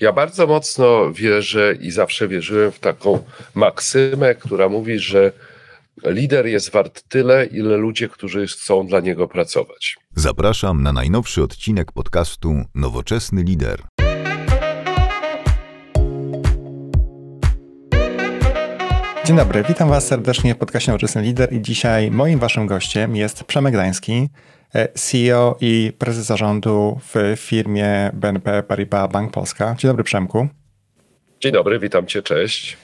Ja bardzo mocno wierzę i zawsze wierzyłem w taką maksymę, która mówi, że lider jest wart tyle, ile ludzie, którzy chcą dla niego pracować. Zapraszam na najnowszy odcinek podcastu Nowoczesny Lider. Dzień dobry, witam Was serdecznie w podcaście Nowoczesny Lider i dzisiaj moim Waszym gościem jest Przemek Gdański, e, CEO i prezes zarządu w firmie BNP Paribas Bank Polska. Dzień dobry Przemku. Dzień dobry, witam Cię, cześć.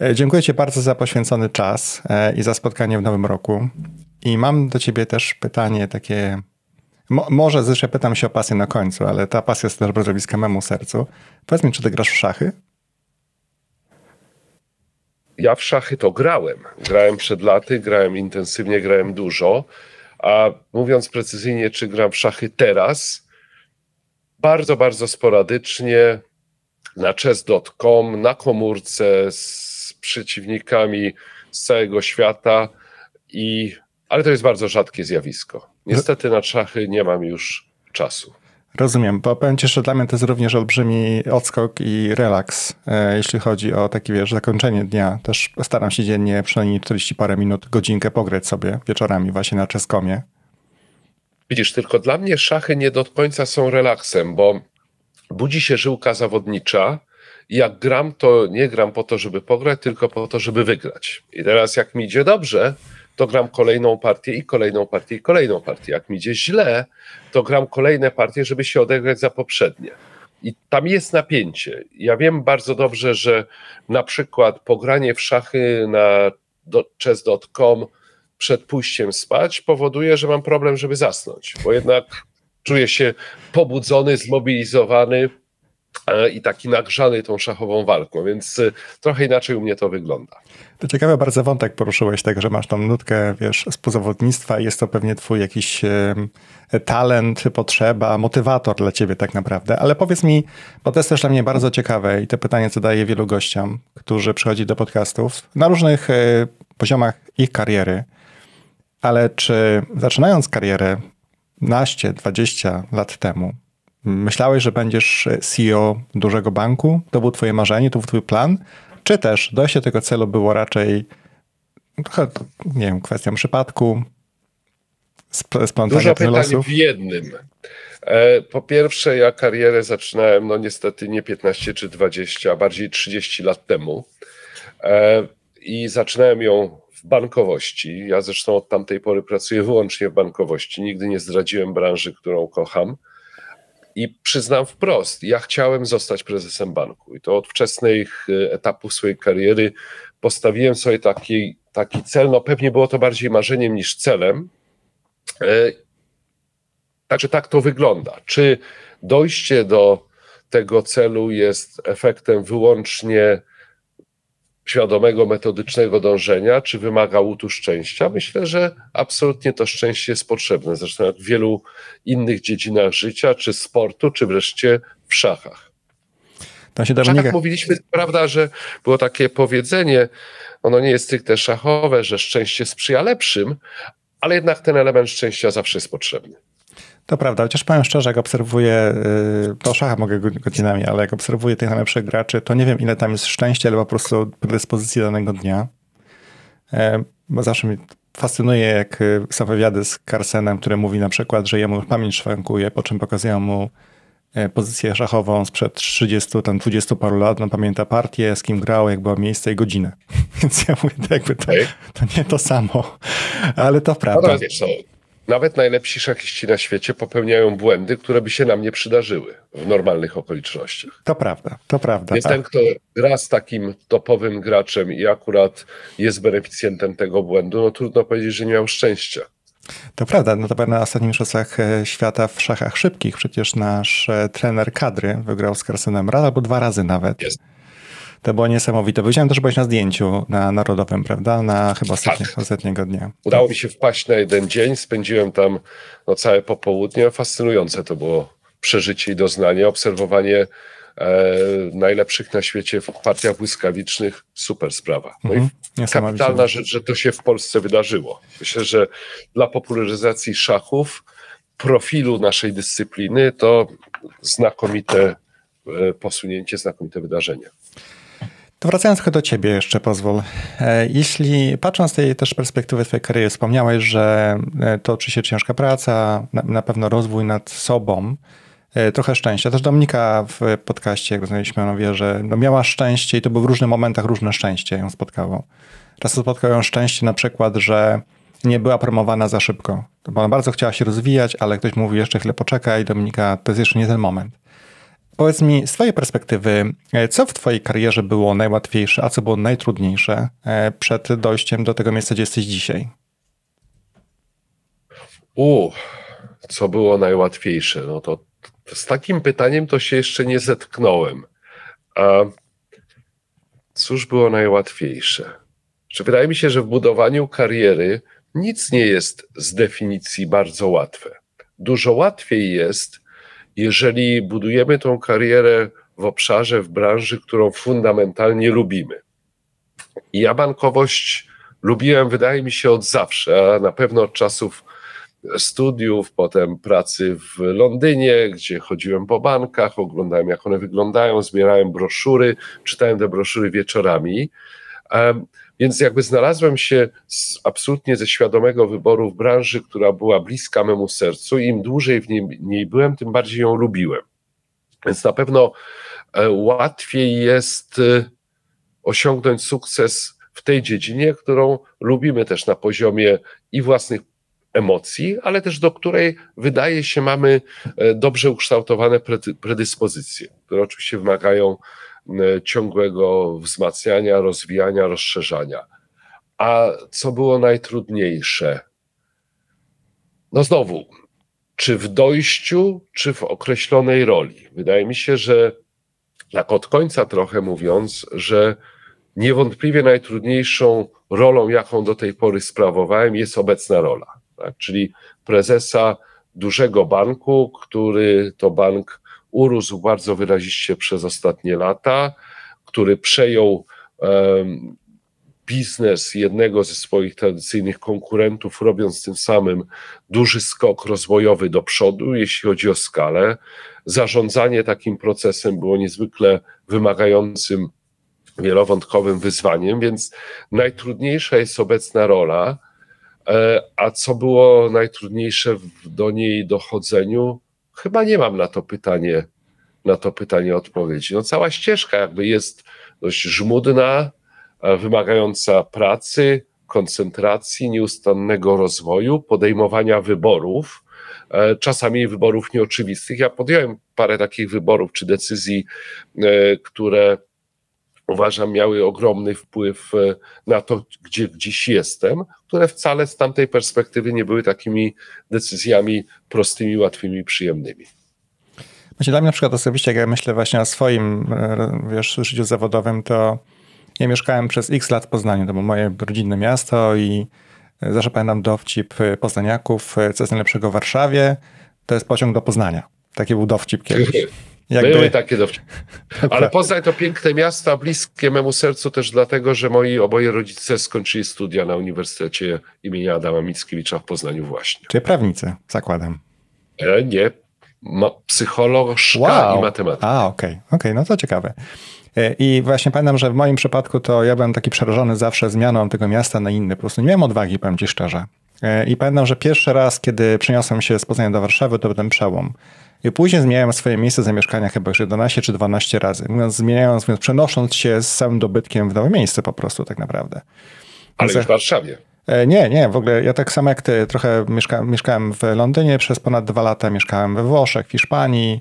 E, dziękuję Ci bardzo za poświęcony czas e, i za spotkanie w nowym roku. I mam do Ciebie też pytanie takie, mo, może zresztą pytam się o pasję na końcu, ale ta pasja jest też bardzo bliska memu sercu. Powiedz mi, czy Ty grasz w szachy? Ja w szachy to grałem. Grałem przed laty, grałem intensywnie, grałem dużo. A mówiąc precyzyjnie, czy gram w szachy teraz, bardzo, bardzo sporadycznie na chess.com, na komórce z przeciwnikami z całego świata. I, ale to jest bardzo rzadkie zjawisko. Niestety na szachy nie mam już czasu. Rozumiem, bo powiem że dla mnie to jest również olbrzymi odskok i relaks, e, jeśli chodzi o takie, wiesz, zakończenie dnia. Też staram się dziennie przynajmniej 40 parę minut, godzinkę pograć sobie wieczorami właśnie na czeskomie. Widzisz, tylko dla mnie szachy nie do końca są relaksem, bo budzi się żyłka zawodnicza jak gram, to nie gram po to, żeby pograć, tylko po to, żeby wygrać. I teraz jak mi idzie dobrze, to gram kolejną partię i kolejną partię i kolejną partię. Jak mi idzie źle, to gram kolejne partie, żeby się odegrać za poprzednie. I tam jest napięcie. Ja wiem bardzo dobrze, że na przykład pogranie w szachy na chess.com przed pójściem spać powoduje, że mam problem, żeby zasnąć, bo jednak czuję się pobudzony, zmobilizowany i taki nagrzany tą szachową walką, więc e, trochę inaczej u mnie to wygląda. To ciekawy bardzo wątek poruszyłeś, tak, że masz tą nutkę, wiesz, spozawodnictwa i jest to pewnie twój jakiś e, talent, potrzeba, motywator dla ciebie tak naprawdę. Ale powiedz mi, bo to jest też dla mnie bardzo ciekawe i to pytanie zadaję wielu gościom, którzy przychodzi do podcastów na różnych e, poziomach ich kariery. Ale czy zaczynając karierę naście, 20 lat temu, myślałeś, że będziesz CEO dużego banku? To był twoje marzenie, to był twój plan? Czy też dojście do tego celu było raczej trochę, nie wiem, kwestią przypadku, splątania Dużo pytań losów? w jednym. E, po pierwsze, ja karierę zaczynałem, no niestety nie 15 czy 20, a bardziej 30 lat temu. E, I zaczynałem ją w bankowości. Ja zresztą od tamtej pory pracuję wyłącznie w bankowości. Nigdy nie zdradziłem branży, którą kocham. I przyznam wprost, ja chciałem zostać prezesem banku. I to od wczesnych e, etapów swojej kariery postawiłem sobie taki, taki cel. No pewnie było to bardziej marzeniem niż celem. E, także tak to wygląda. Czy dojście do tego celu jest efektem wyłącznie świadomego, metodycznego dążenia, czy wymaga łutu szczęścia? Myślę, że absolutnie to szczęście jest potrzebne, zresztą jak w wielu innych dziedzinach życia, czy sportu, czy wreszcie w szachach. To się w szachach mówiliśmy, prawda, że było takie powiedzenie, ono nie jest stricte szachowe, że szczęście sprzyja lepszym, ale jednak ten element szczęścia zawsze jest potrzebny. To prawda, chociaż powiem szczerze, jak obserwuję, to y, szacha mogę godzinami, ale jak obserwuję tych najlepszych graczy, to nie wiem ile tam jest szczęścia, ale po prostu predyspozycji danego dnia. E, bo zawsze mnie fascynuje, jak y, są wywiady z Carsenem, który mówi na przykład, że jemu pamięć szwankuje, po czym pokazują mu e, pozycję szachową sprzed 30, tam 20 paru lat, on pamięta partię, z kim grał, jak było miejsce i godzinę. Więc ja mówię, to jakby to, to nie to samo, ale to prawda. No, nawet najlepsi szachiści na świecie popełniają błędy, które by się nam nie przydarzyły w normalnych okolicznościach. To prawda, to prawda. Jest tak. ten, kto gra z takim topowym graczem i akurat jest beneficjentem tego błędu, no trudno powiedzieć, że nie miał szczęścia. To prawda, no to na ostatnich mistrzostwach e, świata w szachach szybkich przecież nasz e, trener kadry wygrał z Carsonem raz albo dwa razy nawet. Jest. To było niesamowite. Widziałem też, że byłeś na zdjęciu na Narodowym, prawda? Na chyba ostatnie, tak. ostatniego dnia. Udało mi się wpaść na jeden dzień, spędziłem tam no, całe popołudnie. Fascynujące to było przeżycie i doznanie, obserwowanie e, najlepszych na świecie w partiach błyskawicznych. Super sprawa. No mhm. i kapitalna rzecz, że to się w Polsce wydarzyło. Myślę, że dla popularyzacji szachów, profilu naszej dyscypliny to znakomite posunięcie, znakomite wydarzenie. To wracając trochę do ciebie jeszcze pozwól. E, jeśli patrząc z tej też perspektywy twojej kariery, wspomniałeś, że e, to oczywiście ciężka praca, na, pewno rozwój nad sobą, e, trochę szczęścia. Też Dominika w podcaście, jak rozmawialiśmy, ona wie, że no miała szczęście i to było w różnych momentach różne szczęście ją spotkało. Raz spotkało ją szczęście na przykład, że nie była promowana za szybko. Bo ona bardzo chciała się rozwijać, ale ktoś mówi jeszcze chwilę poczekaj, Dominika, to jest jeszcze nie ten moment. Powiedz mi z Twojej perspektywy, e, co w Twojej karierze było najłatwiejsze, a co było najtrudniejsze e, przed dojściem do tego miejsca, gdzie jesteś dzisiaj? U, co było najłatwiejsze? No to z takim pytaniem to się jeszcze nie zetknąłem. A cóż było najłatwiejsze? Czy wydaje mi się, że w budowaniu kariery nic nie jest z definicji bardzo łatwe. Dużo łatwiej jest jeżeli budujemy tą karierę w obszarze, w branży, którą fundamentalnie lubimy. I ja bankowość lubiłem, wydaje mi się, od zawsze, a na pewno od czasów studiów, potem pracy w Londynie, gdzie chodziłem po bankach, oglądałem, jak one wyglądają, zbierałem broszury, czytałem te broszury wieczorami. Więc jakby znalazłem się z, absolutnie ze świadomego wyboru w branży, która była bliska memu sercu. Im dłużej w niej, niej byłem, tym bardziej ją lubiłem. Więc na pewno e, łatwiej jest e, osiągnąć sukces w tej dziedzinie, którą lubimy też na poziomie i własnych emocji, ale też do której wydaje się mamy e, dobrze ukształtowane predyspozycje, które oczywiście wymagają ciągłego wzmacniania, rozwijania, rozszerzania. A co było najtrudniejsze? No znowu, czy w dojściu, czy w określonej roli? Wydaje mi się, że tak od końca trochę mówiąc, że niewątpliwie najtrudniejszą rolą, jaką do tej pory sprawowałem, jest obecna rola. Tak? Czyli prezesa dużego banku, który to bank urósł bardzo wyraziście przez ostatnie lata, który przejął um, biznes jednego ze swoich tradycyjnych konkurentów, robiąc tym samym duży skok rozwojowy do przodu, jeśli chodzi o skalę. Zarządzanie takim procesem było niezwykle wymagającym, wielowątkowym wyzwaniem, więc najtrudniejsza jest obecna rola. E, a co było najtrudniejsze do niej dochodzeniu? Chyba nie mam na to pytanie, na to pytanie odpowiedzi. No cała ścieżka jakby jest dość żmudna, wymagająca pracy, koncentracji, nieustannego rozwoju, podejmowania wyborów, e, czasami wyborów nieoczywistych. Ja podjąłem parę takich wyborów czy decyzji, e, które uważam miały ogromny wpływ e, na to, gdzie dziś jestem, które wcale z tamtej perspektywy nie były takimi decyzjami prostymi, łatwymi, przyjemnymi. Myślę, dla mnie na przykład osobiście, jak ja myślę właśnie o swoim e, wiesz, życiu zawodowym, to ja mieszkałem przez x lat w Poznaniu, to było moje rodzinne miasto i e, zawsze pamiętam dowcip poznaniaków, co jest najlepszego w Warszawie, to jest pociąg do Poznania. Taki był dowcip kiedyś. Jakby... Były takie dowcipy. Ale Poznań to piękne miasto, bliskie memu sercu też dlatego, że moi oboje rodzice skończyli studia na Uniwersytecie imienia Adama Mickiewicza w Poznaniu właśnie. Czyli prawnicy, zakładam. E, nie, Ma, psycholożka wow. i matematyka. A, okej, okay. okay, no to ciekawe. E, I właśnie pamiętam, że w moim przypadku to ja byłem taki przerażony zawsze zmianą tego miasta na inny. Po prostu nie miałem odwagi, powiem ci szczerze. E, I pamiętam, że pierwszy raz, kiedy przeniosłem się z Poznania do Warszawy, to był ten przełom. I później zmieniałem swoje miejsce zamieszkania chyba już 11 czy 12 razy. Mówiąc, zmieniając, mówiąc, przenosząc się z całym dobytkiem w nowe miejsce po prostu tak naprawdę. Ale już w Warszawie. E, nie, nie, w ogóle ja tak samo jak ty, trochę mieszka, mieszkałem w Londynie przez ponad dwa lata, mieszkałem we Włoszech, w Hiszpanii,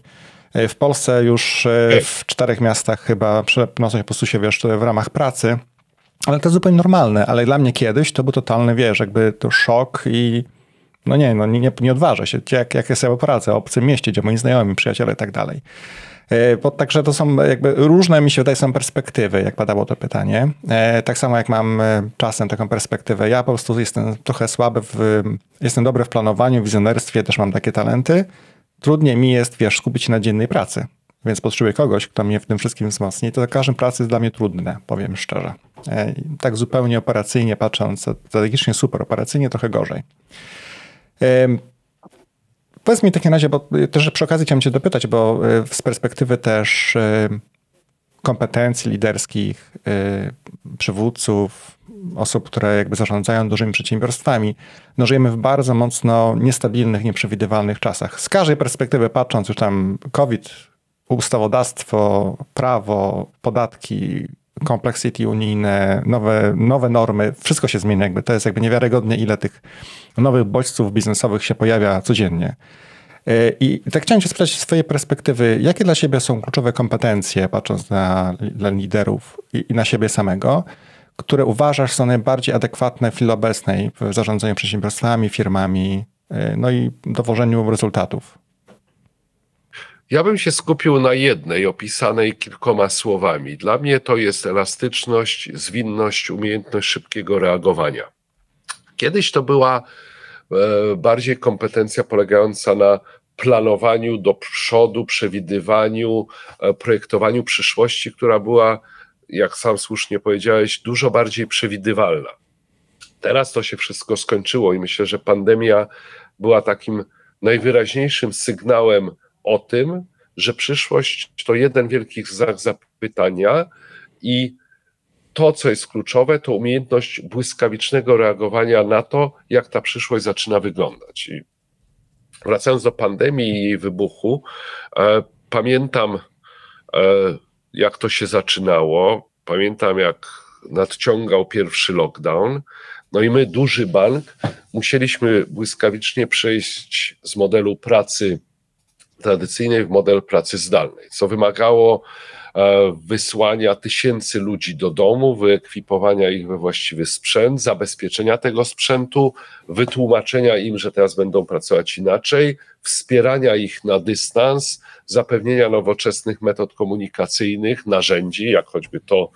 e, w Polsce już w czterech miastach chyba przenoszę się po prostu się, wiesz, w ramach pracy. Ale to zupełnie normalne, ale dla mnie kiedyś to był totalny, wiesz, jakby to szok i no nie, no nie, nie odważę się, jak, jak ja sobie poradzę, o obcym mieście, gdzie moi znajomi, przyjaciele i tak dalej. E, bo także to są jakby różne, mi się wydaje, są perspektywy, jak padało to pytanie. E, tak samo jak mam e, czasem taką perspektywę, ja po prostu jestem trochę słaby, w, jestem dobry w planowaniu, wizjonerstwie, też mam takie talenty. Trudniej mi jest, wiesz, skupić się na dziennej pracy. Więc potrzebuję kogoś, kto mnie w tym wszystkim wzmocni. To każdym pracy jest dla mnie trudne, powiem szczerze. Tak zupełnie operacyjnie patrząc, strategicznie super, operacyjnie trochę gorzej. Powiedz mi w takim razie, bo też przy okazji chciałem cię dopytać, bo z perspektywy też kompetencji liderskich, przywódców, osób, które jakby zarządzają dużymi przedsiębiorstwami, no żyjemy w bardzo mocno niestabilnych, nieprzewidywalnych czasach. Z każdej perspektywy patrząc, już tam COVID, ustawodawstwo, prawo, podatki, complexity unijne, nowe, nowe normy, wszystko się zmienia. Jakby to jest jakby niewiarygodne, ile tych nowych bodźców biznesowych się pojawia codziennie. E, I tak chciałem cię spytać z swojej perspektywy, jakie dla siebie są kluczowe kompetencje, patrząc na, na liderów i, i na siebie samego, które uważasz są najbardziej adekwatne w chwili obecnej w zarządzaniu przedsiębiorstwami, firmami, y, no i dowożeniu rezultatów? Ja bym się skupił na jednej, opisanej kilkoma słowami. Dla mnie to jest elastyczność, zwinność, umiejętność szybkiego reagowania. Kiedyś to była e, bardziej kompetencja polegająca na planowaniu do przodu, przewidywaniu, e, projektowaniu przyszłości, która była jak sam słusznie powiedziałeś, dużo bardziej przewidywalna. Teraz to się wszystko skończyło i myślę, że pandemia była takim najwyraźniejszym sygnałem o tym, że przyszłość to jeden wielki znak zapytania i to, co jest kluczowe, to umiejętność błyskawicznego reagowania na to, jak ta przyszłość zaczyna wyglądać. I wracając do pandemii i jej wybuchu, e, pamiętam e, jak to się zaczynało. Pamiętam, jak nadciągał pierwszy lockdown. No i my, duży bank, musieliśmy błyskawicznie przejść z modelu pracy tradycyjnej w model pracy zdalnej, co wymagało e, wysłania tysięcy ludzi do domu, wyekwipowania ich we właściwy sprzęt, zabezpieczenia tego sprzętu, wytłumaczenia im, że teraz będą pracować inaczej, wspierania ich na dystans, zapewnienia nowoczesnych metod komunikacyjnych, narzędzi, jak choćby to,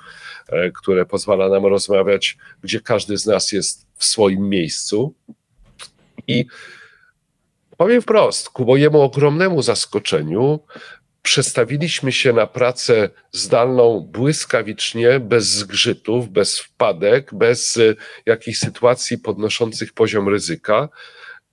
e, które pozwala nam rozmawiać, gdzie każdy z nas jest w swoim miejscu. I powiem wprost, ku mojemu ogromnemu zaskoczeniu, przestawiliśmy się na pracę zdalną błyskawicznie, bez zgrzytów, bez wpadek, bez e, jakichś sytuacji podnoszących poziom ryzyka.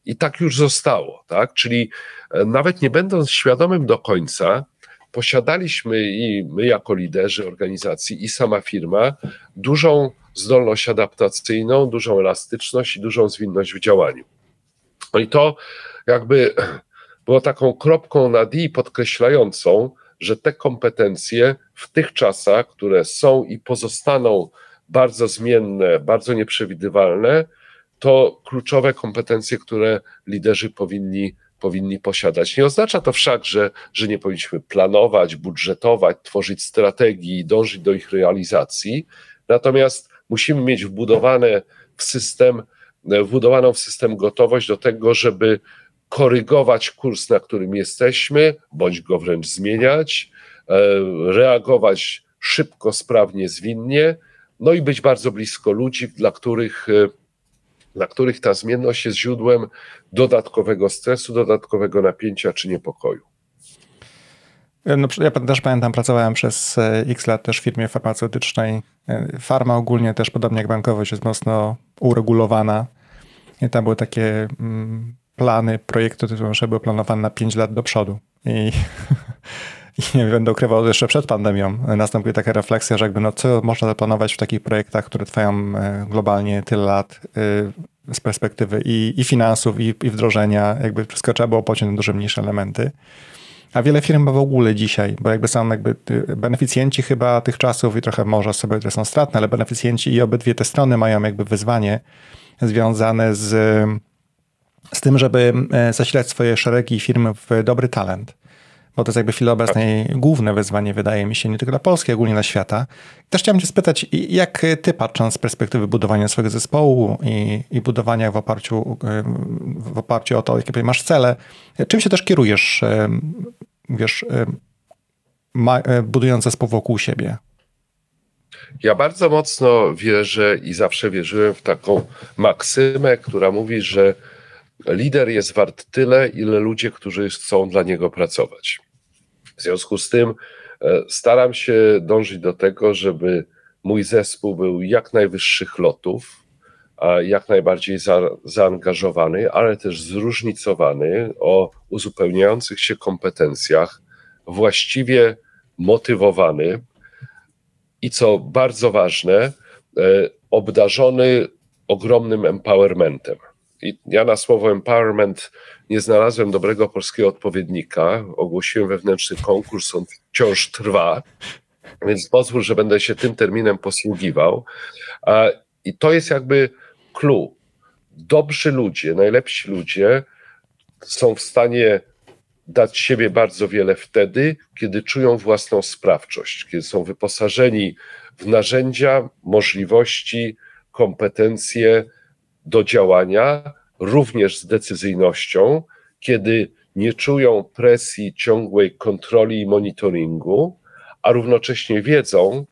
I tak już zostało, tak? Czyli e, nawet nie będąc świadomym do końca, posiadaliśmy i my jako liderzy organizacji i sama firma dużą zdolność adaptacyjną, dużą elastyczność i dużą zwinność w działaniu. No i to jakby było taką kropką na D podkreślającą, że te kompetencje w tych czasach, które są i pozostaną bardzo zmienne, bardzo nieprzewidywalne, to kluczowe kompetencje, które liderzy powinni, powinni posiadać. Nie oznacza to wszak, że, że nie powinniśmy planować, budżetować, tworzyć strategii, dążyć do ich realizacji, natomiast musimy mieć wbudowane w system, wbudowaną w system gotowość do tego, żeby korygować kurs, na którym jesteśmy, bądź go wręcz zmieniać, e, reagować szybko, sprawnie, zwinnie, no i być bardzo blisko ludzi, dla których e, dla których ta zmienność jest źródłem dodatkowego stresu, dodatkowego napięcia czy niepokoju. No, ja też pamiętam, pracowałem przez e, x lat też w firmie farmaceutycznej. E, farma ogólnie też, podobnie jak bankowość, jest mocno uregulowana. I tam były takie mm, plany, projekty, które były planowane na 5 lat do przodu. I I nie będę ukrywał, jeszcze przed pandemią nastąpiła taka refleksja, że jakby no co można zaplanować w takich projektach, które trwają e, globalnie tyle lat e, z perspektywy i, i finansów, i, i wdrożenia, jakby wszystko trzeba było pociąć na duże mniejsze elementy. A wiele firm w ogóle dzisiaj, bo jakby są jakby beneficjenci chyba tych czasów i trochę może sobie, które są stratne, ale beneficjenci i obydwie te strony mają jakby wyzwanie związane z, z tym, żeby e, zasilać swoje szeregi firm w dobry talent bo to jest jakby w chwili obecnej tak. główne wyzwanie, wydaje mi się, nie tylko dla Polski, ogólnie dla świata. Też chciałem cię spytać, jak ty patrząc z perspektywy budowania swojego zespołu i, i budowania w oparciu, w oparciu o to, jakie masz cele, czym się też kierujesz, wiesz, budując zespół wokół siebie? Ja bardzo mocno wierzę i zawsze wierzyłem w taką maksymę, która mówi, że lider jest wart tyle, ile ludzie, którzy chcą dla niego pracować. W związku z tym e, staram się dążyć do tego, żeby mój zespół był jak najwyższych lotów, jak najbardziej za, zaangażowany, ale też zróżnicowany, o uzupełniających się kompetencjach, właściwie motywowany i co bardzo ważne, e, obdarzony ogromnym empowermentem. I ja na słowo empowerment nie znalazłem dobrego polskiego odpowiednika. Ogłosiłem wewnętrzny konkurs, on wciąż trwa, więc pozwól, że będę się tym terminem posługiwał. I to jest jakby clue. Dobrzy ludzie, najlepsi ludzie są w stanie dać siebie bardzo wiele wtedy, kiedy czują własną sprawczość, kiedy są wyposażeni w narzędzia, możliwości, kompetencje do działania, również z decyzyjnością, kiedy nie czują presji ciągłej kontroli i monitoringu, a równocześnie wiedzą,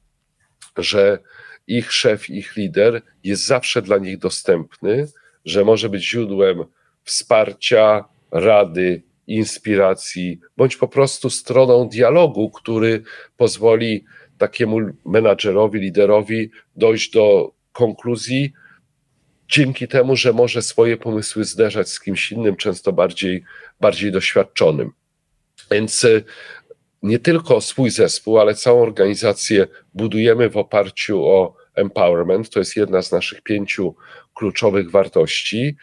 że ich szef, ich lider jest zawsze dla nich dostępny, że może być źródłem wsparcia, rady, inspiracji, bądź po prostu stroną dialogu, który pozwoli takiemu menadżerowi, liderowi dojść do konkluzji, dzięki temu, że może swoje pomysły zderzać z kimś innym, często bardziej, bardziej doświadczonym. Więc e, nie tylko swój zespół, ale całą organizację budujemy w oparciu o empowerment. To jest jedna z naszych pięciu kluczowych wartości.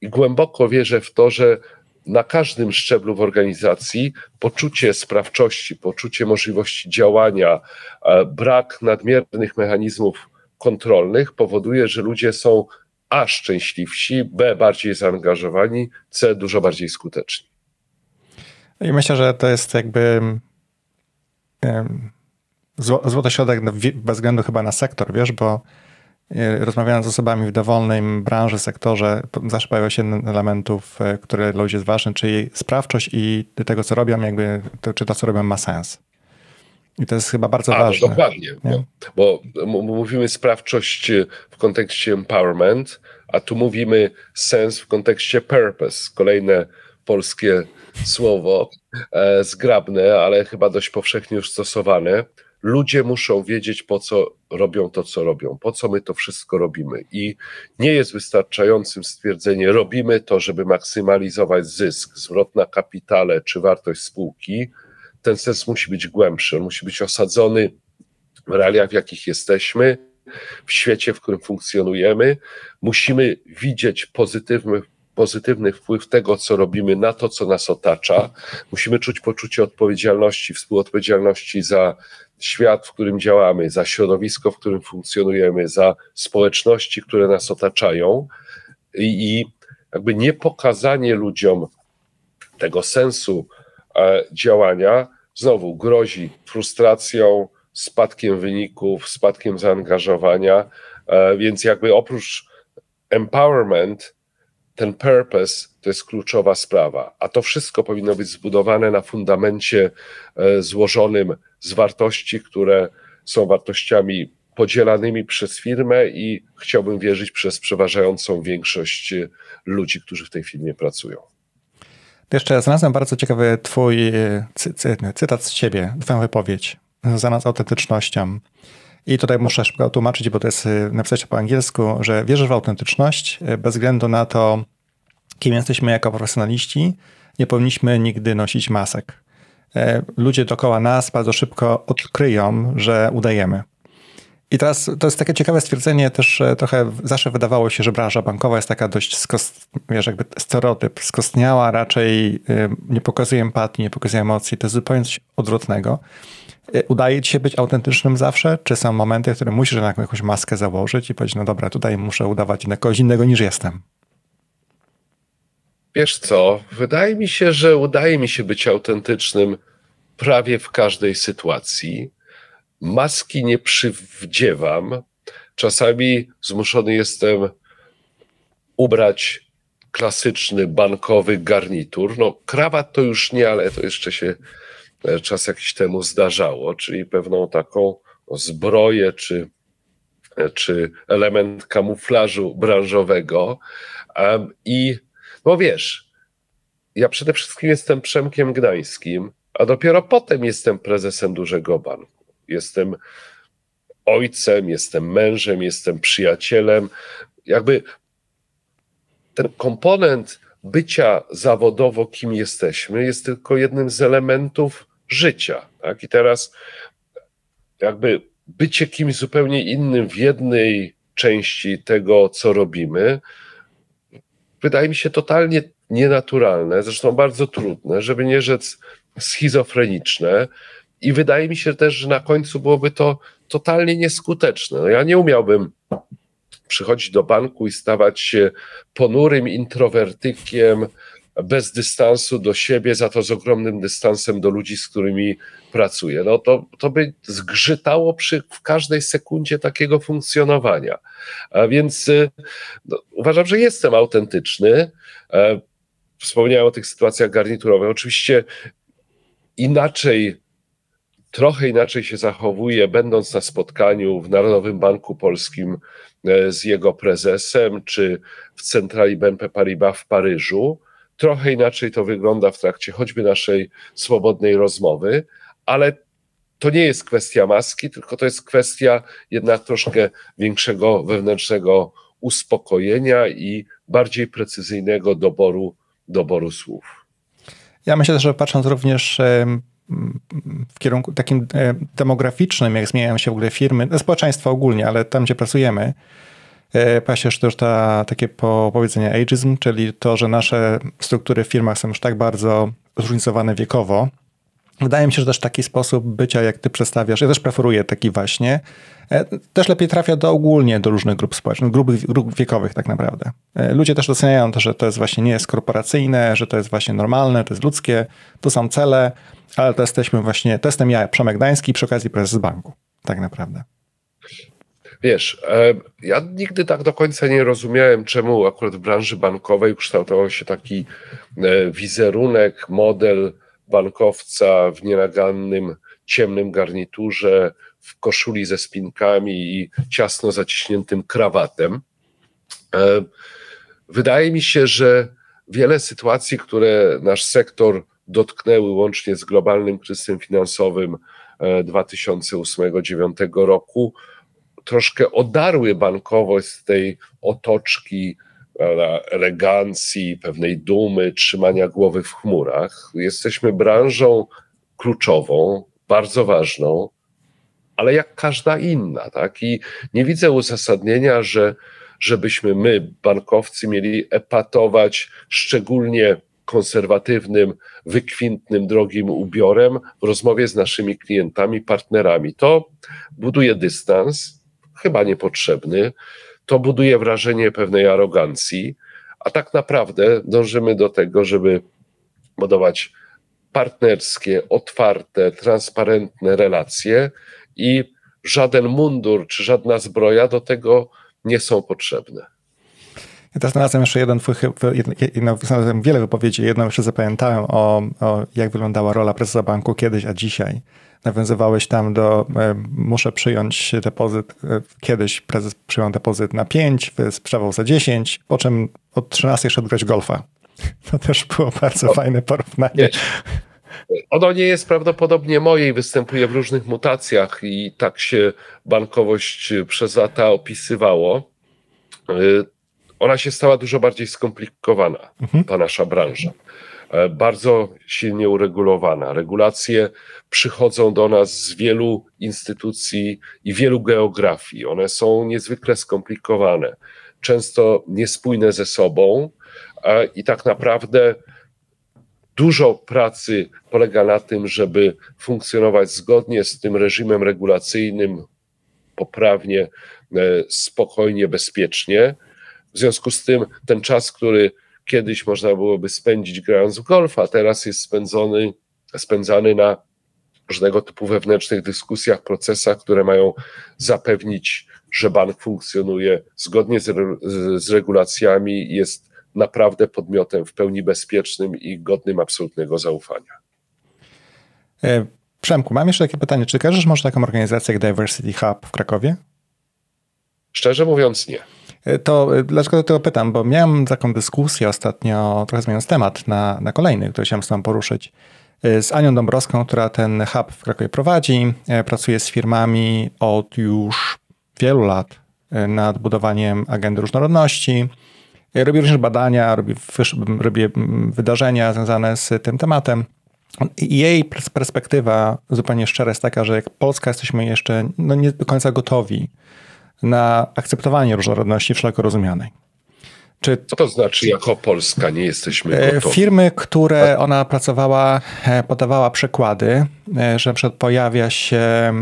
I głęboko wierzę w to, że na każdym szczeblu w organizacji poczucie sprawczości, poczucie możliwości działania, e, brak nadmiernych mechanizmów kontrolnych powoduje, że ludzie są A szczęśliwsi, B bardziej zaangażowani, C dużo bardziej skuteczni. I myślę, że to jest jakby złoty środek bez względu chyba na sektor, wiesz, bo e, rozmawiając z osobami w dowolnej branży, sektorze, zawsze pojawia się elementów, e, które dla ludzi jest ważne, czyli sprawczość i tego, co robią, jakby, to, czy to, co robią, ma sens. I to jest chyba bardzo A, ważne. No dokładnie, bo, bo, mówimy sprawczość w kontekście empowerment, a tu mówimy sens w kontekście purpose. Kolejne polskie słowo, e, zgrabne, ale chyba dość powszechnie już stosowane. Ludzie muszą wiedzieć, po co robią to, co robią, po co my to wszystko robimy. I nie jest wystarczającym stwierdzenie, robimy to, żeby maksymalizować zysk, zwrot na kapitale czy wartość spółki. Ten sens musi być głębszy, on musi być osadzony w realiach, w jakich jesteśmy, w świecie, w którym funkcjonujemy. Musimy widzieć pozytywny pozytywny wpływ tego, co robimy, na to, co nas otacza. Musimy czuć poczucie odpowiedzialności, współodpowiedzialności za świat, w którym działamy, za środowisko, w którym funkcjonujemy, za społeczności, które nas otaczają. I, i jakby nie pokazanie ludziom tego sensu e, działania znowu grozi frustracją, spadkiem wyników, spadkiem zaangażowania. E, więc jakby oprócz empowerment, ten purpose to jest kluczowa sprawa, a to wszystko powinno być zbudowane na fundamencie e, złożonym z wartości, które są wartościami podzielanymi przez firmę i chciałbym wierzyć przez przeważającą większość ludzi, którzy w tej firmie pracują. Jeszcze znalazłem bardzo ciekawy twój e, cy, cy, cytat z ciebie, twoją wypowiedź związana z autentycznością. I tutaj muszę szybko tłumaczyć, bo to jest napisać po angielsku, że wierzysz w autentyczność bez względu na to, kim jesteśmy jako profesjonaliści. Nie powinniśmy nigdy nosić masek. E, ludzie dookoła nas bardzo szybko odkryją, że udajemy. I teraz to jest takie ciekawe stwierdzenie, też trochę zawsze wydawało się, że branża bankowa jest taka dość, skost, wiesz, jakby stereotyp, skostniała, raczej nie pokazuje empatii, nie pokazuje emocji. To jest zupełnie coś odwrotnego. Udaje ci się być autentycznym zawsze? Czy są momenty, w których musisz na jakąś maskę założyć i powiedzieć, no dobra, tutaj muszę udawać na kogoś innego niż jestem? Wiesz co, wydaje mi się, że udaje mi się być autentycznym prawie w każdej sytuacji. Maski nie przywdziewam. Czasami zmuszony jestem ubrać klasyczny bankowy garnitur. No, krawat to już nie, ale to jeszcze się e, czas jakiś temu zdarzało, czyli pewną taką zbroję czy, e, czy element kamuflażu branżowego. I bo wiesz, ja przede wszystkim jestem Przemkiem Gdańskim, a dopiero potem jestem prezesem dużego banku. Jestem ojcem, jestem mężem, jestem przyjacielem. Jakby ten komponent bycia zawodowo, kim jesteśmy, jest tylko jednym z elementów życia. Tak? I teraz jakby bycie kimś zupełnie innym w jednej części tego, co robimy, wydaje mi się totalnie nienaturalne, zresztą bardzo trudne, żeby nie rzec schizofreniczne. I wydaje mi się też, że na końcu byłoby to totalnie nieskuteczne. No ja nie umiałbym przychodzić do banku i stawać się ponurym introwertykiem, bez dystansu do siebie, za to z ogromnym dystansem do ludzi, z którymi pracuję. No to, to by zgrzytało przy w każdej sekundzie takiego funkcjonowania. A więc y, no, uważam, że jestem autentyczny. E, wspomniałem o tych sytuacjach garniturowych. Oczywiście inaczej trochę inaczej się zachowuje, będąc na spotkaniu w Narodowym Banku Polskim e, z jego prezesem, czy w centrali BNP Paribas w Paryżu. Trochę inaczej to wygląda w trakcie choćby naszej swobodnej rozmowy, ale to nie jest kwestia maski, tylko to jest kwestia jednak troszkę większego wewnętrznego uspokojenia i bardziej precyzyjnego doboru, doboru słów. Ja myślę, że patrząc również w kierunku takim e, demograficznym, jak zmieniają się w ogóle firmy, społeczeństwo ogólnie, ale tam, gdzie pracujemy, e, pojawia też ta, takie powiedzenie ageism, czyli to, że nasze struktury w firmach są już tak bardzo zróżnicowane wiekowo, Wydaje mi się, że też taki sposób bycia, jak ty przedstawiasz, ja też preferuję taki właśnie, e, też lepiej trafia do ogólnie do różnych grup społecznych, grup, grup wiekowych tak naprawdę. E, ludzie też doceniają to, że to jest właśnie nie jest korporacyjne, że to jest właśnie normalne, to jest ludzkie, to są cele, ale to jesteśmy właśnie, to jestem ja, Przemek Gdański, przy okazji prezes banku, tak naprawdę. Wiesz, e, ja nigdy tak do końca nie rozumiałem, czemu akurat w branży bankowej kształtował się taki wizerunek, model bankowca w nienagannym, ciemnym garniturze, w koszuli ze spinkami i ciasno zaciśniętym krawatem. E, wydaje mi się, że wiele sytuacji, które nasz sektor dotknęły łącznie z globalnym kryzysem finansowym 2008-2009 e, roku, troszkę odarły bankowość z tej otoczki elegancji, pewnej dumy, trzymania głowy w chmurach. Jesteśmy branżą kluczową, bardzo ważną, ale jak każda inna, tak? I nie widzę uzasadnienia, że żebyśmy my, bankowcy, mieli epatować szczególnie konserwatywnym, wykwintnym, drogim ubiorem w rozmowie z naszymi klientami, partnerami. To buduje dystans, chyba niepotrzebny to buduje wrażenie pewnej arogancji, a tak naprawdę dążymy do tego, żeby budować partnerskie, otwarte, transparentne relacje i żaden mundur czy żadna zbroja do tego nie są potrzebne. Ja teraz znalazłem jeszcze jeden twój, jedno, znalazłem wiele wypowiedzi, jedną jeszcze zapamiętałem o, o jak wyglądała rola prezesa banku kiedyś, a dzisiaj nawiązywałeś tam do, e, muszę przyjąć depozyt, e, kiedyś prezes przyjął depozyt na 5, sprzedawał za 10, po czym od 13 szedł grać golfa. To też było bardzo o, fajne porównanie. Wiesz, ono nie jest prawdopodobnie moje i występuje w różnych mutacjach i tak się bankowość przez lata opisywało. E, ona się stała dużo bardziej skomplikowana, mhm. ta nasza branża. E, bardzo silnie uregulowana. Regulacje przychodzą do nas z wielu instytucji i wielu geografii. One są niezwykle skomplikowane, często niespójne ze sobą i tak naprawdę dużo pracy polega na tym, żeby funkcjonować zgodnie z tym reżimem regulacyjnym, poprawnie, e, spokojnie, bezpiecznie. W związku z tym ten czas, który kiedyś można byłoby spędzić grając w golfa, teraz jest spędzony, spędzany na różnego typu wewnętrznych dyskusjach, procesach, które mają zapewnić, że bank funkcjonuje zgodnie z, z regulacjami jest naprawdę podmiotem w pełni bezpiecznym i godnym absolutnego zaufania. E, Przemku, mam jeszcze takie pytanie. Czy kojarzysz może taką organizację jak Diversity Hub w Krakowie? Szczerze mówiąc nie. E, to e, dlaczego tego pytam? Bo miałem taką dyskusję ostatnio, trochę zmieniając temat, na, na kolejny, który chciałem z Tobą poruszyć, e, z Anią Dąbrowską, która ten hub w Krakowie prowadzi. Pracuje z firmami od już wielu lat nad budowaniem agendy różnorodności. robi również badania, robi, robi wydarzenia związane z tym tematem. Jej perspektywa zupełnie szczera jest taka, że jak Polska jesteśmy jeszcze no, nie do końca gotowi na akceptowanie różnorodności wszelako rozumianej. Czy Co to znaczy, jako Polska nie jesteśmy e, gotowi? Firmy, które ona pracowała, e, podawała przykłady, e, że na przykład pojawia się,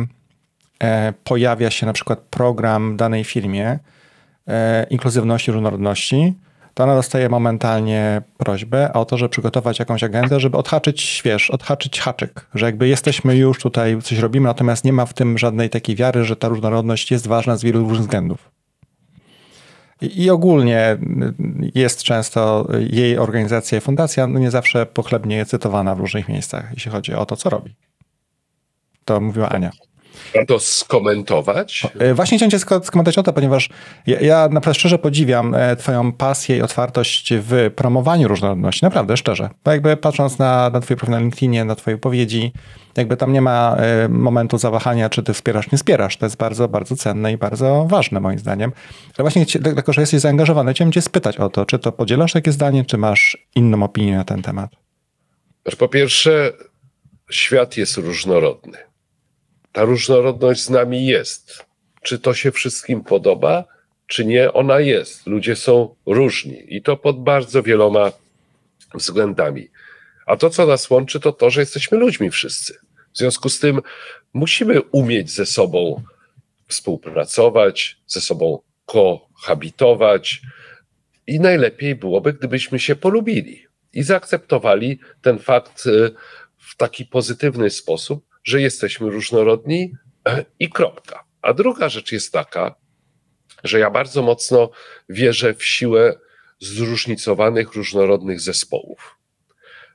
pojawia się na przykład program w danej firmie inkluzywności, różnorodności, to ona dostaje momentalnie prośbę o to, żeby przygotować jakąś agendę, żeby odhaczyć, wiesz, odhaczyć haczyk, że jakby jesteśmy już tutaj, coś robimy, natomiast nie ma w tym żadnej takiej wiary, że ta różnorodność jest ważna z wielu różnych względów. I, I, ogólnie jest często jej organizacja i fundacja no nie zawsze pochlebnie cytowana w różnych miejscach, jeśli chodzi o to, co robi. To mówiła Ania to skomentować? E, właśnie chciałem cię skomentować o to, ponieważ ja, ja naprawdę szczerze podziwiam e, twoją pasję i otwartość w promowaniu różnorodności. Naprawdę, szczerze. Bo jakby patrząc na, na twój profil na LinkedInie, na twoje wypowiedzi, jakby tam nie ma e, momentu zawahania, czy ty wspierasz, nie wspierasz. To jest bardzo, bardzo cenne i bardzo ważne moim zdaniem. Ale właśnie, tylko że jesteś zaangażowany, chciałem cię spytać o to, czy to podzielasz takie zdanie, czy masz inną opinię na ten temat? Po pierwsze, świat jest różnorodny ta różnorodność z nami jest. Czy to się wszystkim podoba, czy nie, ona jest. Ludzie są różni i to pod bardzo wieloma względami. A to, co nas łączy, to to, że jesteśmy ludźmi wszyscy. W związku z tym musimy umieć ze sobą współpracować, ze sobą kohabitować i najlepiej byłoby, gdybyśmy się polubili i zaakceptowali ten fakt y, w taki pozytywny sposób, że jesteśmy różnorodni e, i kropka. A druga rzecz jest taka, że ja bardzo mocno wierzę w siłę zróżnicowanych, różnorodnych zespołów.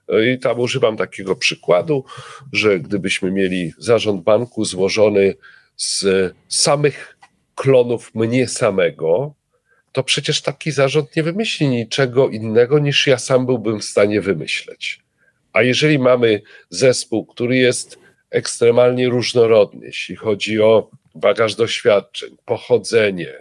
E, I tam używam takiego przykładu, że gdybyśmy mieli zarząd banku złożony z samych klonów mnie samego, to przecież taki zarząd nie wymyśli niczego innego niż ja sam byłbym w stanie wymyśleć. A jeżeli mamy zespół, który jest ekstremalnie różnorodny, jeśli chodzi o bagaż doświadczeń, pochodzenie,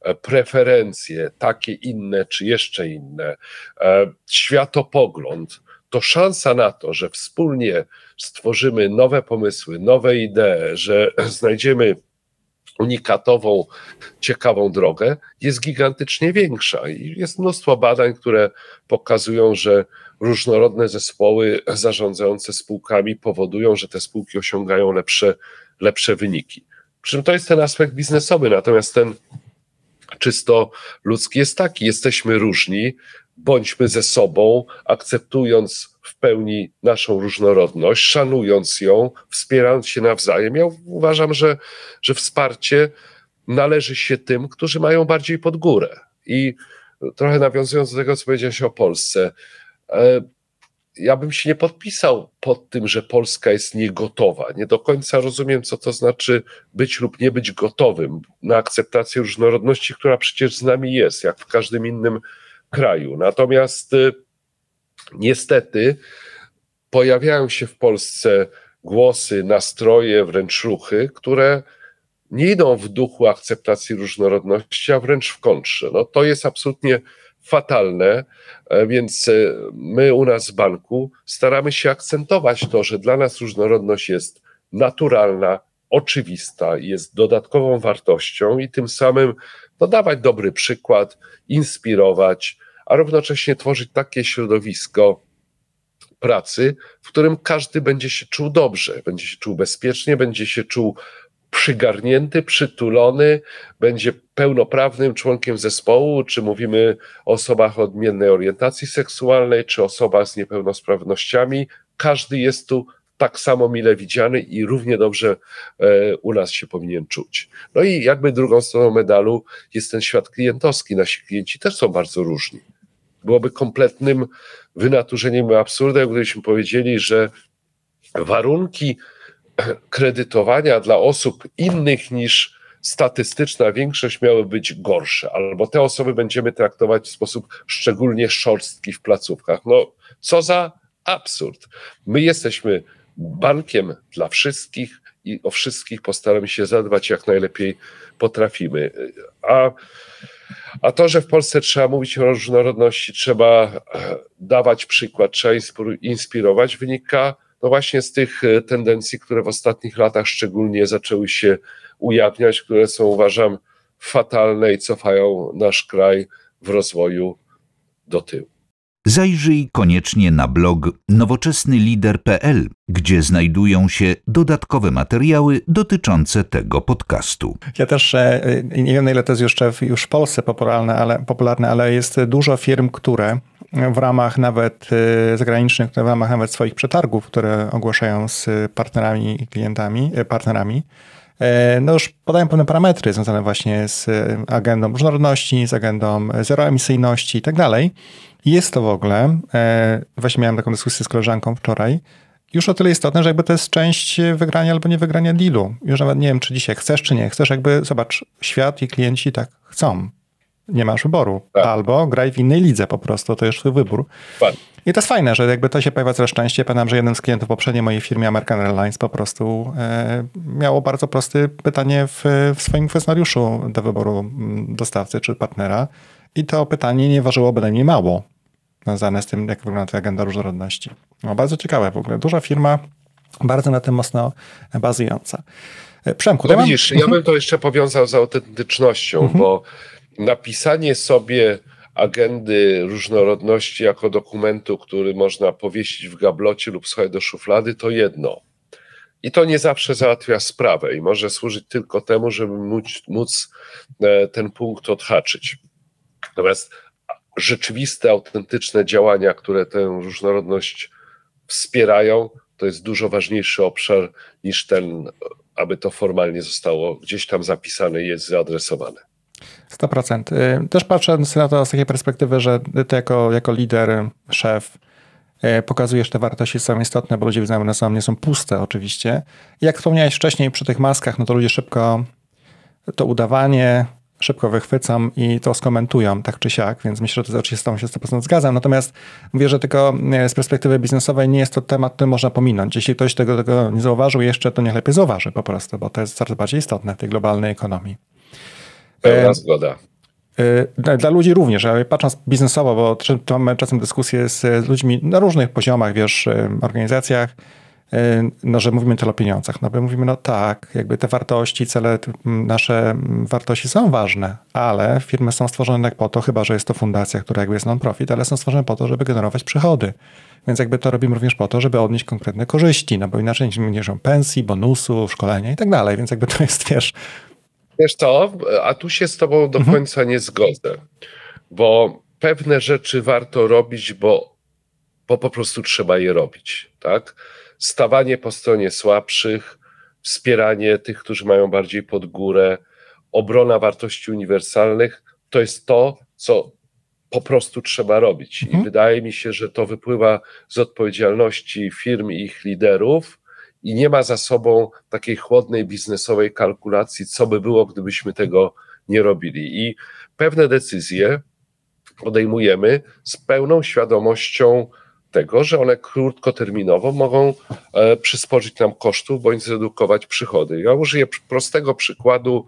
e, preferencje, takie inne czy jeszcze inne, e, światopogląd, to szansa na to, że wspólnie stworzymy nowe pomysły, nowe idee, że znajdziemy unikatową, ciekawą drogę, jest gigantycznie większa. I jest mnóstwo badań, które pokazują, że różnorodne zespoły zarządzające spółkami powodują, że te spółki osiągają lepsze, lepsze wyniki. Przy czym to jest ten aspekt biznesowy, natomiast ten czysto ludzki jest taki: jesteśmy różni, bądźmy ze sobą, akceptując w pełni naszą różnorodność, szanując ją, wspierając się nawzajem. Ja uważam, że, że wsparcie należy się tym, którzy mają bardziej pod górę. I trochę nawiązując do tego, co powiedziałeś o Polsce, ja bym się nie podpisał pod tym, że Polska jest niegotowa. Nie do końca rozumiem, co to znaczy być lub nie być gotowym na akceptację różnorodności, która przecież z nami jest, jak w każdym innym kraju. Natomiast y, niestety pojawiają się w Polsce głosy, nastroje, wręcz ruchy, które nie idą w duchu akceptacji różnorodności, a wręcz w kontrze. No, to jest absolutnie fatalne, e, więc e, my u nas w banku staramy się akcentować to, że dla nas różnorodność jest naturalna, oczywista, jest dodatkową wartością i tym samym podawać dobry przykład, inspirować, a równocześnie tworzyć takie środowisko pracy, w którym każdy będzie się czuł dobrze, będzie się czuł bezpiecznie, będzie się czuł przygarnięty, przytulony, będzie pełnoprawnym członkiem zespołu, czy mówimy o osobach odmiennej orientacji seksualnej, czy osobach z niepełnosprawnościami. Każdy jest tu tak samo mile widziany i równie dobrze e, u nas się powinien czuć. No i jakby drugą stroną medalu jest ten świat klientowski. Nasi klienci też są bardzo różni. Byłoby kompletnym wynaturzeniem absurdem, gdybyśmy powiedzieli, że warunki kredytowania dla osób innych niż statystyczna większość miały być gorsze, albo te osoby będziemy traktować w sposób szczególnie szorstki w placówkach. No, co za absurd. My jesteśmy bankiem dla wszystkich i o wszystkich postaramy się zadbać jak najlepiej potrafimy. A A to, że w Polsce trzeba mówić o różnorodności, trzeba e, dawać przykład, trzeba inspirować, wynika no właśnie z tych e, tendencji, które w ostatnich latach szczególnie zaczęły się ujawniać, które są uważam fatalne i cofają nasz kraj w rozwoju do tyłu. Zajrzyj koniecznie na blog nowoczesnylider.pl, gdzie znajdują się dodatkowe materiały dotyczące tego podcastu. Ja też e, nie wiem, na ile to jest jeszcze w, już w Polsce popularne ale, popularne, ale jest dużo firm, które w ramach nawet e, zagranicznych, w ramach nawet swoich przetargów, które ogłaszają z partnerami i klientami, e, partnerami, no już podają pewne parametry związane właśnie z agendą różnorodności, z agendą zeroemisyjności i tak dalej. Jest to w ogóle, e, właśnie miałem taką dyskusję z koleżanką wczoraj, już o tyle istotne, że jakby to jest część wygrania albo nie wygrania dealu. Już nawet nie wiem, czy dzisiaj chcesz, czy nie chcesz, jakby zobacz, świat i klienci tak chcą. Nie masz wyboru. Tak. Albo graj w innej lidze po prostu, to jest twój wybór. Tak. I to jest fajne, że jakby to się pojawia coraz częściej. Pamiętam, że jeden z klientów poprzedniej mojej firmie American Airlines po prostu e, miało bardzo proste pytanie w, w swoim kwestionariuszu do wyboru dostawcy czy partnera. I to pytanie nie ważyło bynajmniej mało, związane z tym, jak wygląda ta agenda różnorodności. No, bardzo ciekawe w ogóle. Duża firma, bardzo na tym mocno bazująca. E, Przemku, no, widzisz, mam... ja bym to jeszcze powiązał z autentycznością, mhm. bo napisanie sobie agendy różnorodności jako dokumentu, który można powiesić w gablocie lub schować do szuflady, to jedno. I to nie zawsze załatwia sprawę i może służyć tylko temu, żeby móc, móc e, ten punkt odhaczyć. Natomiast rzeczywiste, autentyczne działania, które tę różnorodność wspierają, to jest dużo ważniejszy obszar niż ten, aby to formalnie zostało gdzieś tam zapisane i jest zaadresowane. 100%. Y, też patrzę na to z takiej perspektywy, że ty jako, jako lider, szef, y, pokazujesz te wartości, są istotne, bo ludzie widzą, one są, nie są puste oczywiście. Jak wspomniałeś wcześniej przy tych maskach, no to ludzie szybko to udawanie, szybko wychwycam i to skomentują tak czy siak, więc myślę, że to oczywiście z tą się 100% zgadzam. Natomiast mówię, że tylko e, z perspektywy biznesowej nie jest to temat, który można pominąć. Jeśli ktoś tego, tego nie zauważył jeszcze, to niech lepiej zauważy po prostu, bo to jest coraz bardziej istotne w tej globalnej ekonomii. Pełna e, zgoda. E, dla ludzi również, ale patrząc biznesowo, bo mamy czasem dyskusje z ludźmi na różnych poziomach, wiesz, organizacjach, no, że mówimy tyle o pieniądzach. No bo mówimy, no tak, jakby te wartości, cele, nasze wartości są ważne, ale firmy są stworzone tak po to, chyba że jest to fundacja, która jakby jest non-profit, ale są stworzone po to, żeby generować przychody. Więc jakby to robimy również po to, żeby odnieść konkretne korzyści, no bo inaczej nie mierzą pensji, bonusów, szkolenia i tak dalej, więc jakby to jest, wiesz... Wiesz co, a tu się z tobą do mhm. końca nie zgodzę, bo pewne rzeczy warto robić, bo, bo po prostu trzeba je robić, tak? stawanie po stronie słabszych, wspieranie tych, którzy mają bardziej pod górę, obrona wartości uniwersalnych, to jest to, co po prostu trzeba robić. Mhm. I wydaje mi się, że to wypływa z odpowiedzialności firm i ich liderów i nie ma za sobą takiej chłodnej biznesowej kalkulacji, co by było, gdybyśmy tego nie robili. I pewne decyzje podejmujemy z pełną świadomością tego, że one krótkoterminowo mogą e, przysporzyć nam kosztów bądź zredukować przychody. Ja użyję prostego przykładu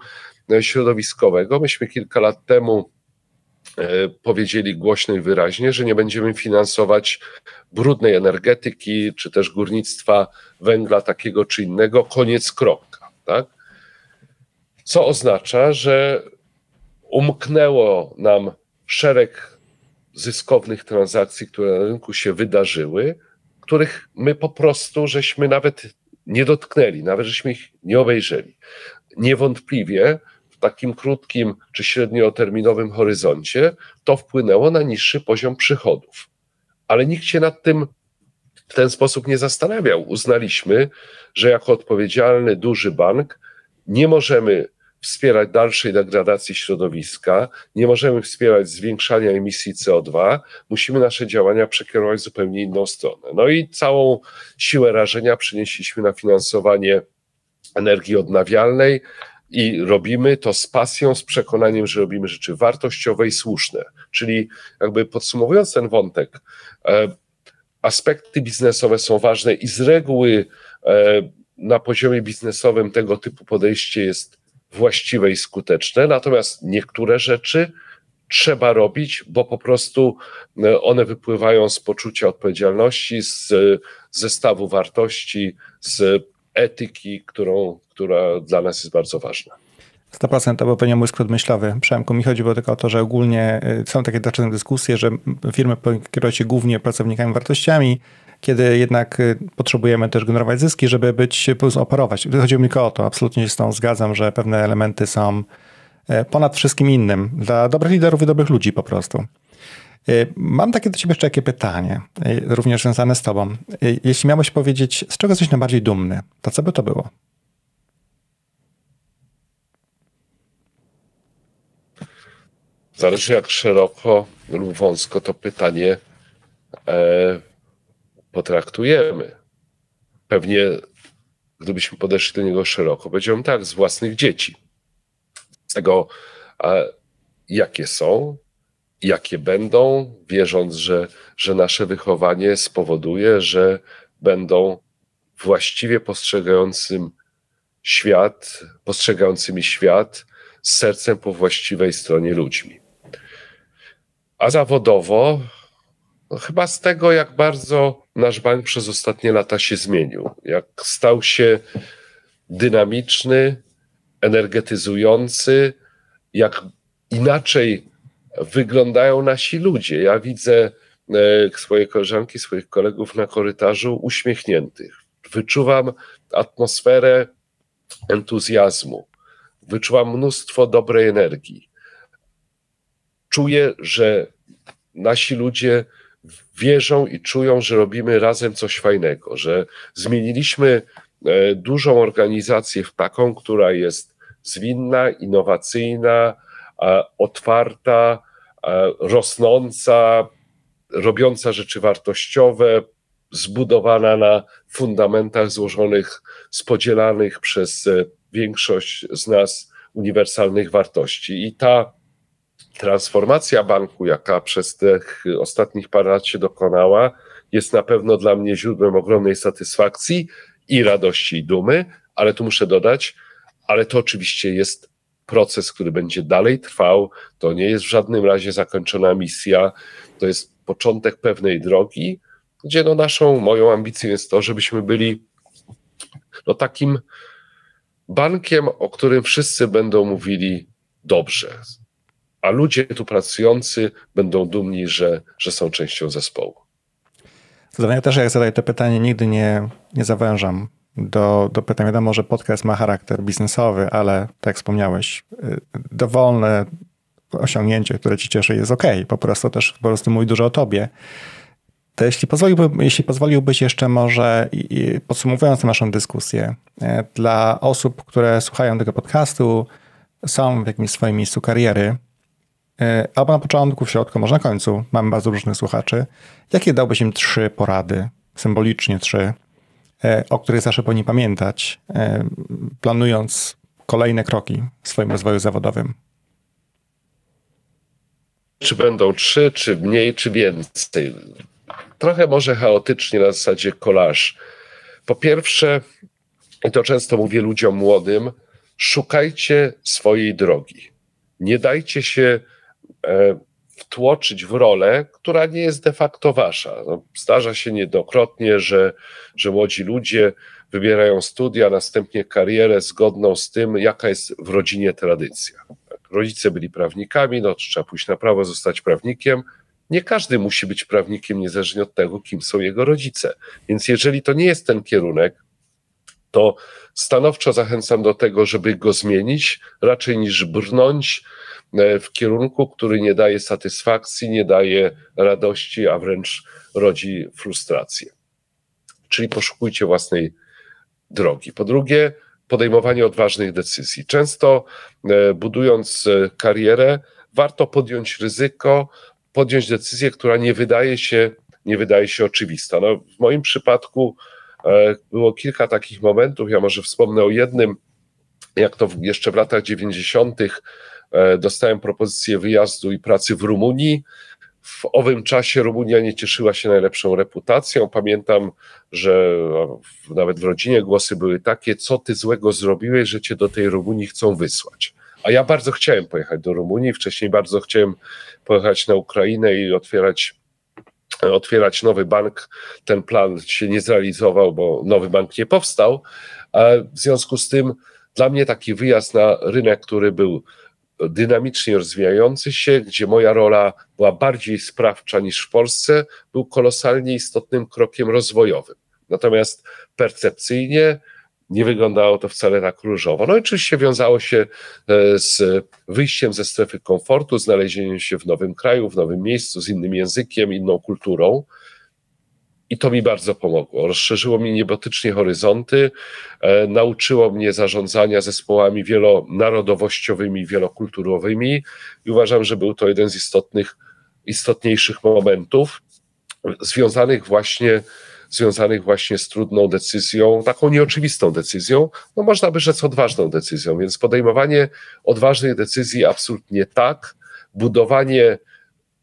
e, środowiskowego. Myśmy kilka lat temu powiedzieli głośno i wyraźnie, że nie będziemy finansować brudnej energetyki czy też górnictwa węgla takiego czy innego. Koniec kropka. Tak? Co oznacza, że umknęło nam szereg zyskownych transakcji, które na rynku się wydarzyły, których my po prostu żeśmy nawet nie dotknęli, nawet żeśmy ich nie obejrzeli. Niewątpliwie takim krótkim czy średnioterminowym horyzoncie to wpłynęło na niższy poziom przychodów. Ale nikt się nad tym w ten sposób nie zastanawiał. Uznaliśmy, że jako odpowiedzialny duży bank nie możemy wspierać dalszej degradacji środowiska, nie możemy wspierać zwiększania emisji CO2, musimy nasze działania przekierować w zupełnie inną stronę. No i całą siłę rażenia przenieśliśmy na finansowanie energii odnawialnej i robimy to z pasją, z przekonaniem, że robimy rzeczy wartościowe i słuszne. Czyli jakby podsumowując ten wątek, e, aspekty biznesowe są ważne i z reguły e, na poziomie biznesowym tego typu podejście jest właściwe i skuteczne, natomiast niektóre rzeczy trzeba robić, bo po prostu e, one wypływają z poczucia odpowiedzialności, z zestawu wartości, z etyki, którą, która dla nas jest bardzo ważna. 100% to był pewnie mój skrót myślowy. Przemku, mi chodziło tylko o to, że ogólnie y, są takie zaczęte dyskusje, że firmy kierują się głównie pracownikami wartościami, kiedy jednak y, potrzebujemy też generować zyski, żeby być, operować. Chodziło mi tylko o to, absolutnie się z tą zgadzam, że pewne elementy są e, ponad wszystkim innym dla dobrych liderów i dobrych ludzi po prostu. Y, mam takie do ciebie jeszcze takie pytanie, również związane z tobą. Jeśli miałeś powiedzieć, z czego jesteś najbardziej dumny, to co by to było? Zależy jak szeroko lub wąsko to pytanie e, potraktujemy. Pewnie gdybyśmy podeszli do niego szeroko, powiedziałbym tak, z własnych dzieci. Z tego, e, jakie są, jakie będą, wierząc, że, że nasze wychowanie spowoduje, że będą właściwie postrzegającym świat, postrzegającymi świat z sercem po właściwej stronie ludźmi. A zawodowo, no chyba z tego, jak bardzo nasz bank przez ostatnie lata się zmienił, jak stał się dynamiczny, energetyzujący, jak inaczej wyglądają nasi ludzie. Ja widzę e, swoje koleżanki, swoich kolegów na korytarzu uśmiechniętych. Wyczuwam atmosferę entuzjazmu, wyczuwam mnóstwo dobrej energii czuję, że nasi ludzie wierzą i czują, że robimy razem coś fajnego, że zmieniliśmy e, dużą organizację w taką, która jest zwinna, innowacyjna, otwarta, rosnąca, robiąca rzeczy wartościowe, zbudowana na fundamentach złożonych z podzielanych przez e, większość z nas uniwersalnych wartości. I ta transformacja banku, jaka przez tych ostatnich parę lat się dokonała, jest na pewno dla mnie źródłem ogromnej satysfakcji i radości i dumy, ale tu muszę dodać, ale to oczywiście jest proces, który będzie dalej trwał. To nie jest w żadnym razie zakończona misja, to jest początek pewnej drogi, gdzie no naszą, moją ambicją jest to, żebyśmy byli no takim bankiem, o którym wszyscy będą mówili dobrze, a ludzie tu pracujący będą dumni, że, że są częścią zespołu. Ja też jak zadaję to pytanie, nigdy nie, nie zawężam do, do pytań. Wiadomo, że podcast ma charakter biznesowy, ale tak jak wspomniałeś, y, dowolne osiągnięcie, które ci cieszy, jest ok. Po prostu też po prostu mówi dużo o tobie. To jeśli, pozwoliłby, jeśli pozwoliłbyś jeszcze może, podsumowując naszą dyskusję, y, dla osób, które słuchają tego podcastu, są w jakimś swoim miejscu kariery, E, albo na początku, w środku, może na końcu. Mamy bardzo różnych słuchaczy. Jakie dałbyś im trzy porady, symbolicznie trzy, e, o których zawsze powinni pamiętać, e, planując kolejne kroki w swoim rozwoju zawodowym? Czy będą trzy, czy mniej, czy więcej? Trochę może chaotycznie na zasadzie kolaż. Po pierwsze, i to często mówię ludziom młodym, szukajcie swojej drogi. Nie dajcie się E, wtłoczyć w rolę, która nie jest de facto wasza. No, zdarza się niejednokrotnie, że, że młodzi ludzie wybierają studia, następnie karierę zgodną z tym, jaka jest w rodzinie tradycja. Tak, rodzice byli prawnikami, no trzeba pójść na prawo, zostać prawnikiem. Nie każdy musi być prawnikiem, niezależnie od tego, kim są jego rodzice. Więc jeżeli to nie jest ten kierunek, to stanowczo zachęcam do tego, żeby go zmienić, raczej niż brnąć w kierunku, który nie daje satysfakcji, nie daje radości, a wręcz rodzi frustrację. Czyli poszukujcie własnej drogi. Po drugie, podejmowanie odważnych decyzji. Często e, budując e, karierę, warto podjąć ryzyko, podjąć decyzję, która nie wydaje się, nie wydaje się oczywista. No, w moim przypadku było kilka takich momentów. Ja może wspomnę o jednym, jak to jeszcze w latach 90. E, dostałem propozycję wyjazdu i pracy w Rumunii. W owym czasie Rumunia nie cieszyła się najlepszą reputacją. Pamiętam, że nawet w rodzinie głosy były takie, co ty złego zrobiłeś, że cię do tej Rumunii chcą wysłać. A ja bardzo chciałem pojechać do Rumunii, wcześniej bardzo chciałem pojechać na Ukrainę i otwierać, otwierać nowy bank. Ten plan się nie zrealizował, bo nowy bank nie powstał. A w związku z tym dla mnie taki wyjazd na rynek, który był dynamicznie rozwijający się, gdzie moja rola była bardziej sprawcza niż w Polsce, był kolosalnie istotnym krokiem rozwojowym. Natomiast percepcyjnie nie wyglądało to wcale tak różowo. No i oczywiście wiązało się e, z wyjściem ze strefy komfortu, znalezieniem się w nowym kraju, w nowym miejscu, z innym językiem, inną kulturą. I to mi bardzo pomogło. Rozszerzyło mi niebotycznie horyzonty, e, nauczyło mnie zarządzania zespołami wielonarodowościowymi, wielokulturowymi i uważam, że był to jeden z istotnych, istotniejszych momentów związanych właśnie związanych właśnie z trudną decyzją, taką nieoczywistą decyzją, no można by rzec odważną decyzją, więc podejmowanie odważnych decyzji absolutnie tak, budowanie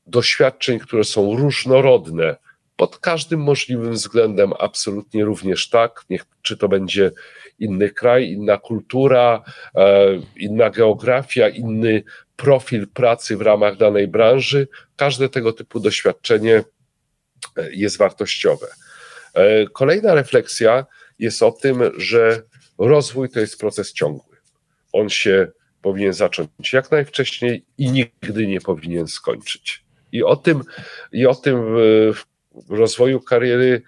doświadczeń, które są różnorodne, pod każdym możliwym względem absolutnie również tak, niech, czy to będzie inny kraj, inna kultura, e, inna geografia, inny profil pracy w ramach danej branży, każde tego typu doświadczenie e, jest wartościowe. E, kolejna refleksja jest o tym, że rozwój to jest proces ciągły. On się powinien zacząć jak najwcześniej i nigdy nie powinien skończyć. I o tym, i o tym rozwoju kariery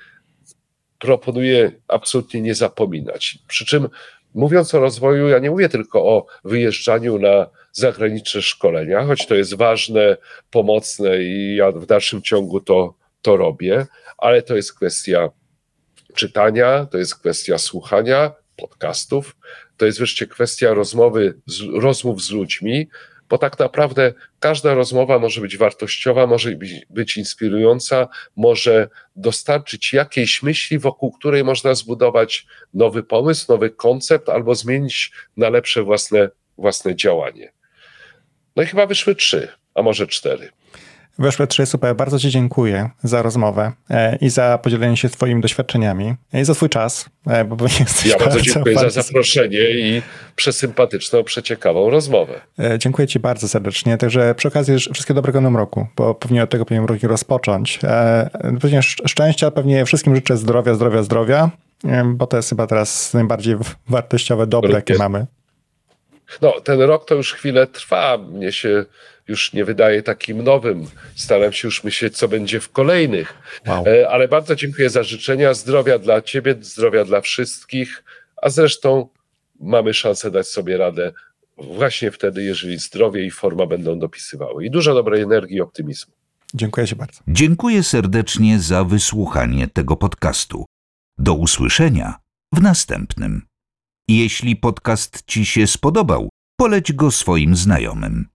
proponuję absolutnie nie zapominać. Przy czym mówiąc o rozwoju, ja nie mówię tylko o wyjeżdżaniu na zagraniczne szkolenia, choć to jest ważne, pomocne i ja w dalszym ciągu to, to robię, ale to jest kwestia czytania, to jest kwestia słuchania podcastów, to jest wreszcie kwestia rozmowy, z, rozmów z ludźmi, bo tak naprawdę każda rozmowa może być wartościowa, może być, inspirująca, może dostarczyć jakiejś myśli, wokół której można zbudować nowy pomysł, nowy koncept albo zmienić na lepsze własne, własne działanie. No i chyba wyszły trzy, a może cztery. Weszły trzy, super. Bardzo Ci dziękuję za rozmowę e, i za podzielenie się Twoimi doświadczeniami i za Twój czas, e, bo jesteś Ja bardzo dziękuję bardzo... za zaproszenie i przesympatyczną, przeciekawą rozmowę. E, dziękuję Ci bardzo serdecznie. Także przy okazji wszystkiego dobrego nowym roku, bo pewnie od tego powinienem rok rozpocząć. Pewnie szczęścia, pewnie wszystkim życzę zdrowia, zdrowia, zdrowia, bo to jest chyba teraz najbardziej wartościowe dobro, jakie mamy. No, ten rok to już chwilę trwa. Mnie się już nie wydaje takim nowym. Staram się już myśleć, co będzie w kolejnych. Wow. E, ale bardzo dziękuję za życzenia. Zdrowia dla Ciebie, zdrowia dla wszystkich. A zresztą mamy szansę dać sobie radę właśnie wtedy, jeżeli zdrowie i forma będą dopisywały. I dużo dobrej energii i optymizmu. Dziękuję Ci bardzo. Dziękuję serdecznie za wysłuchanie tego podcastu. Do usłyszenia w następnym. Jeśli podcast Ci się spodobał, poleć go swoim znajomym.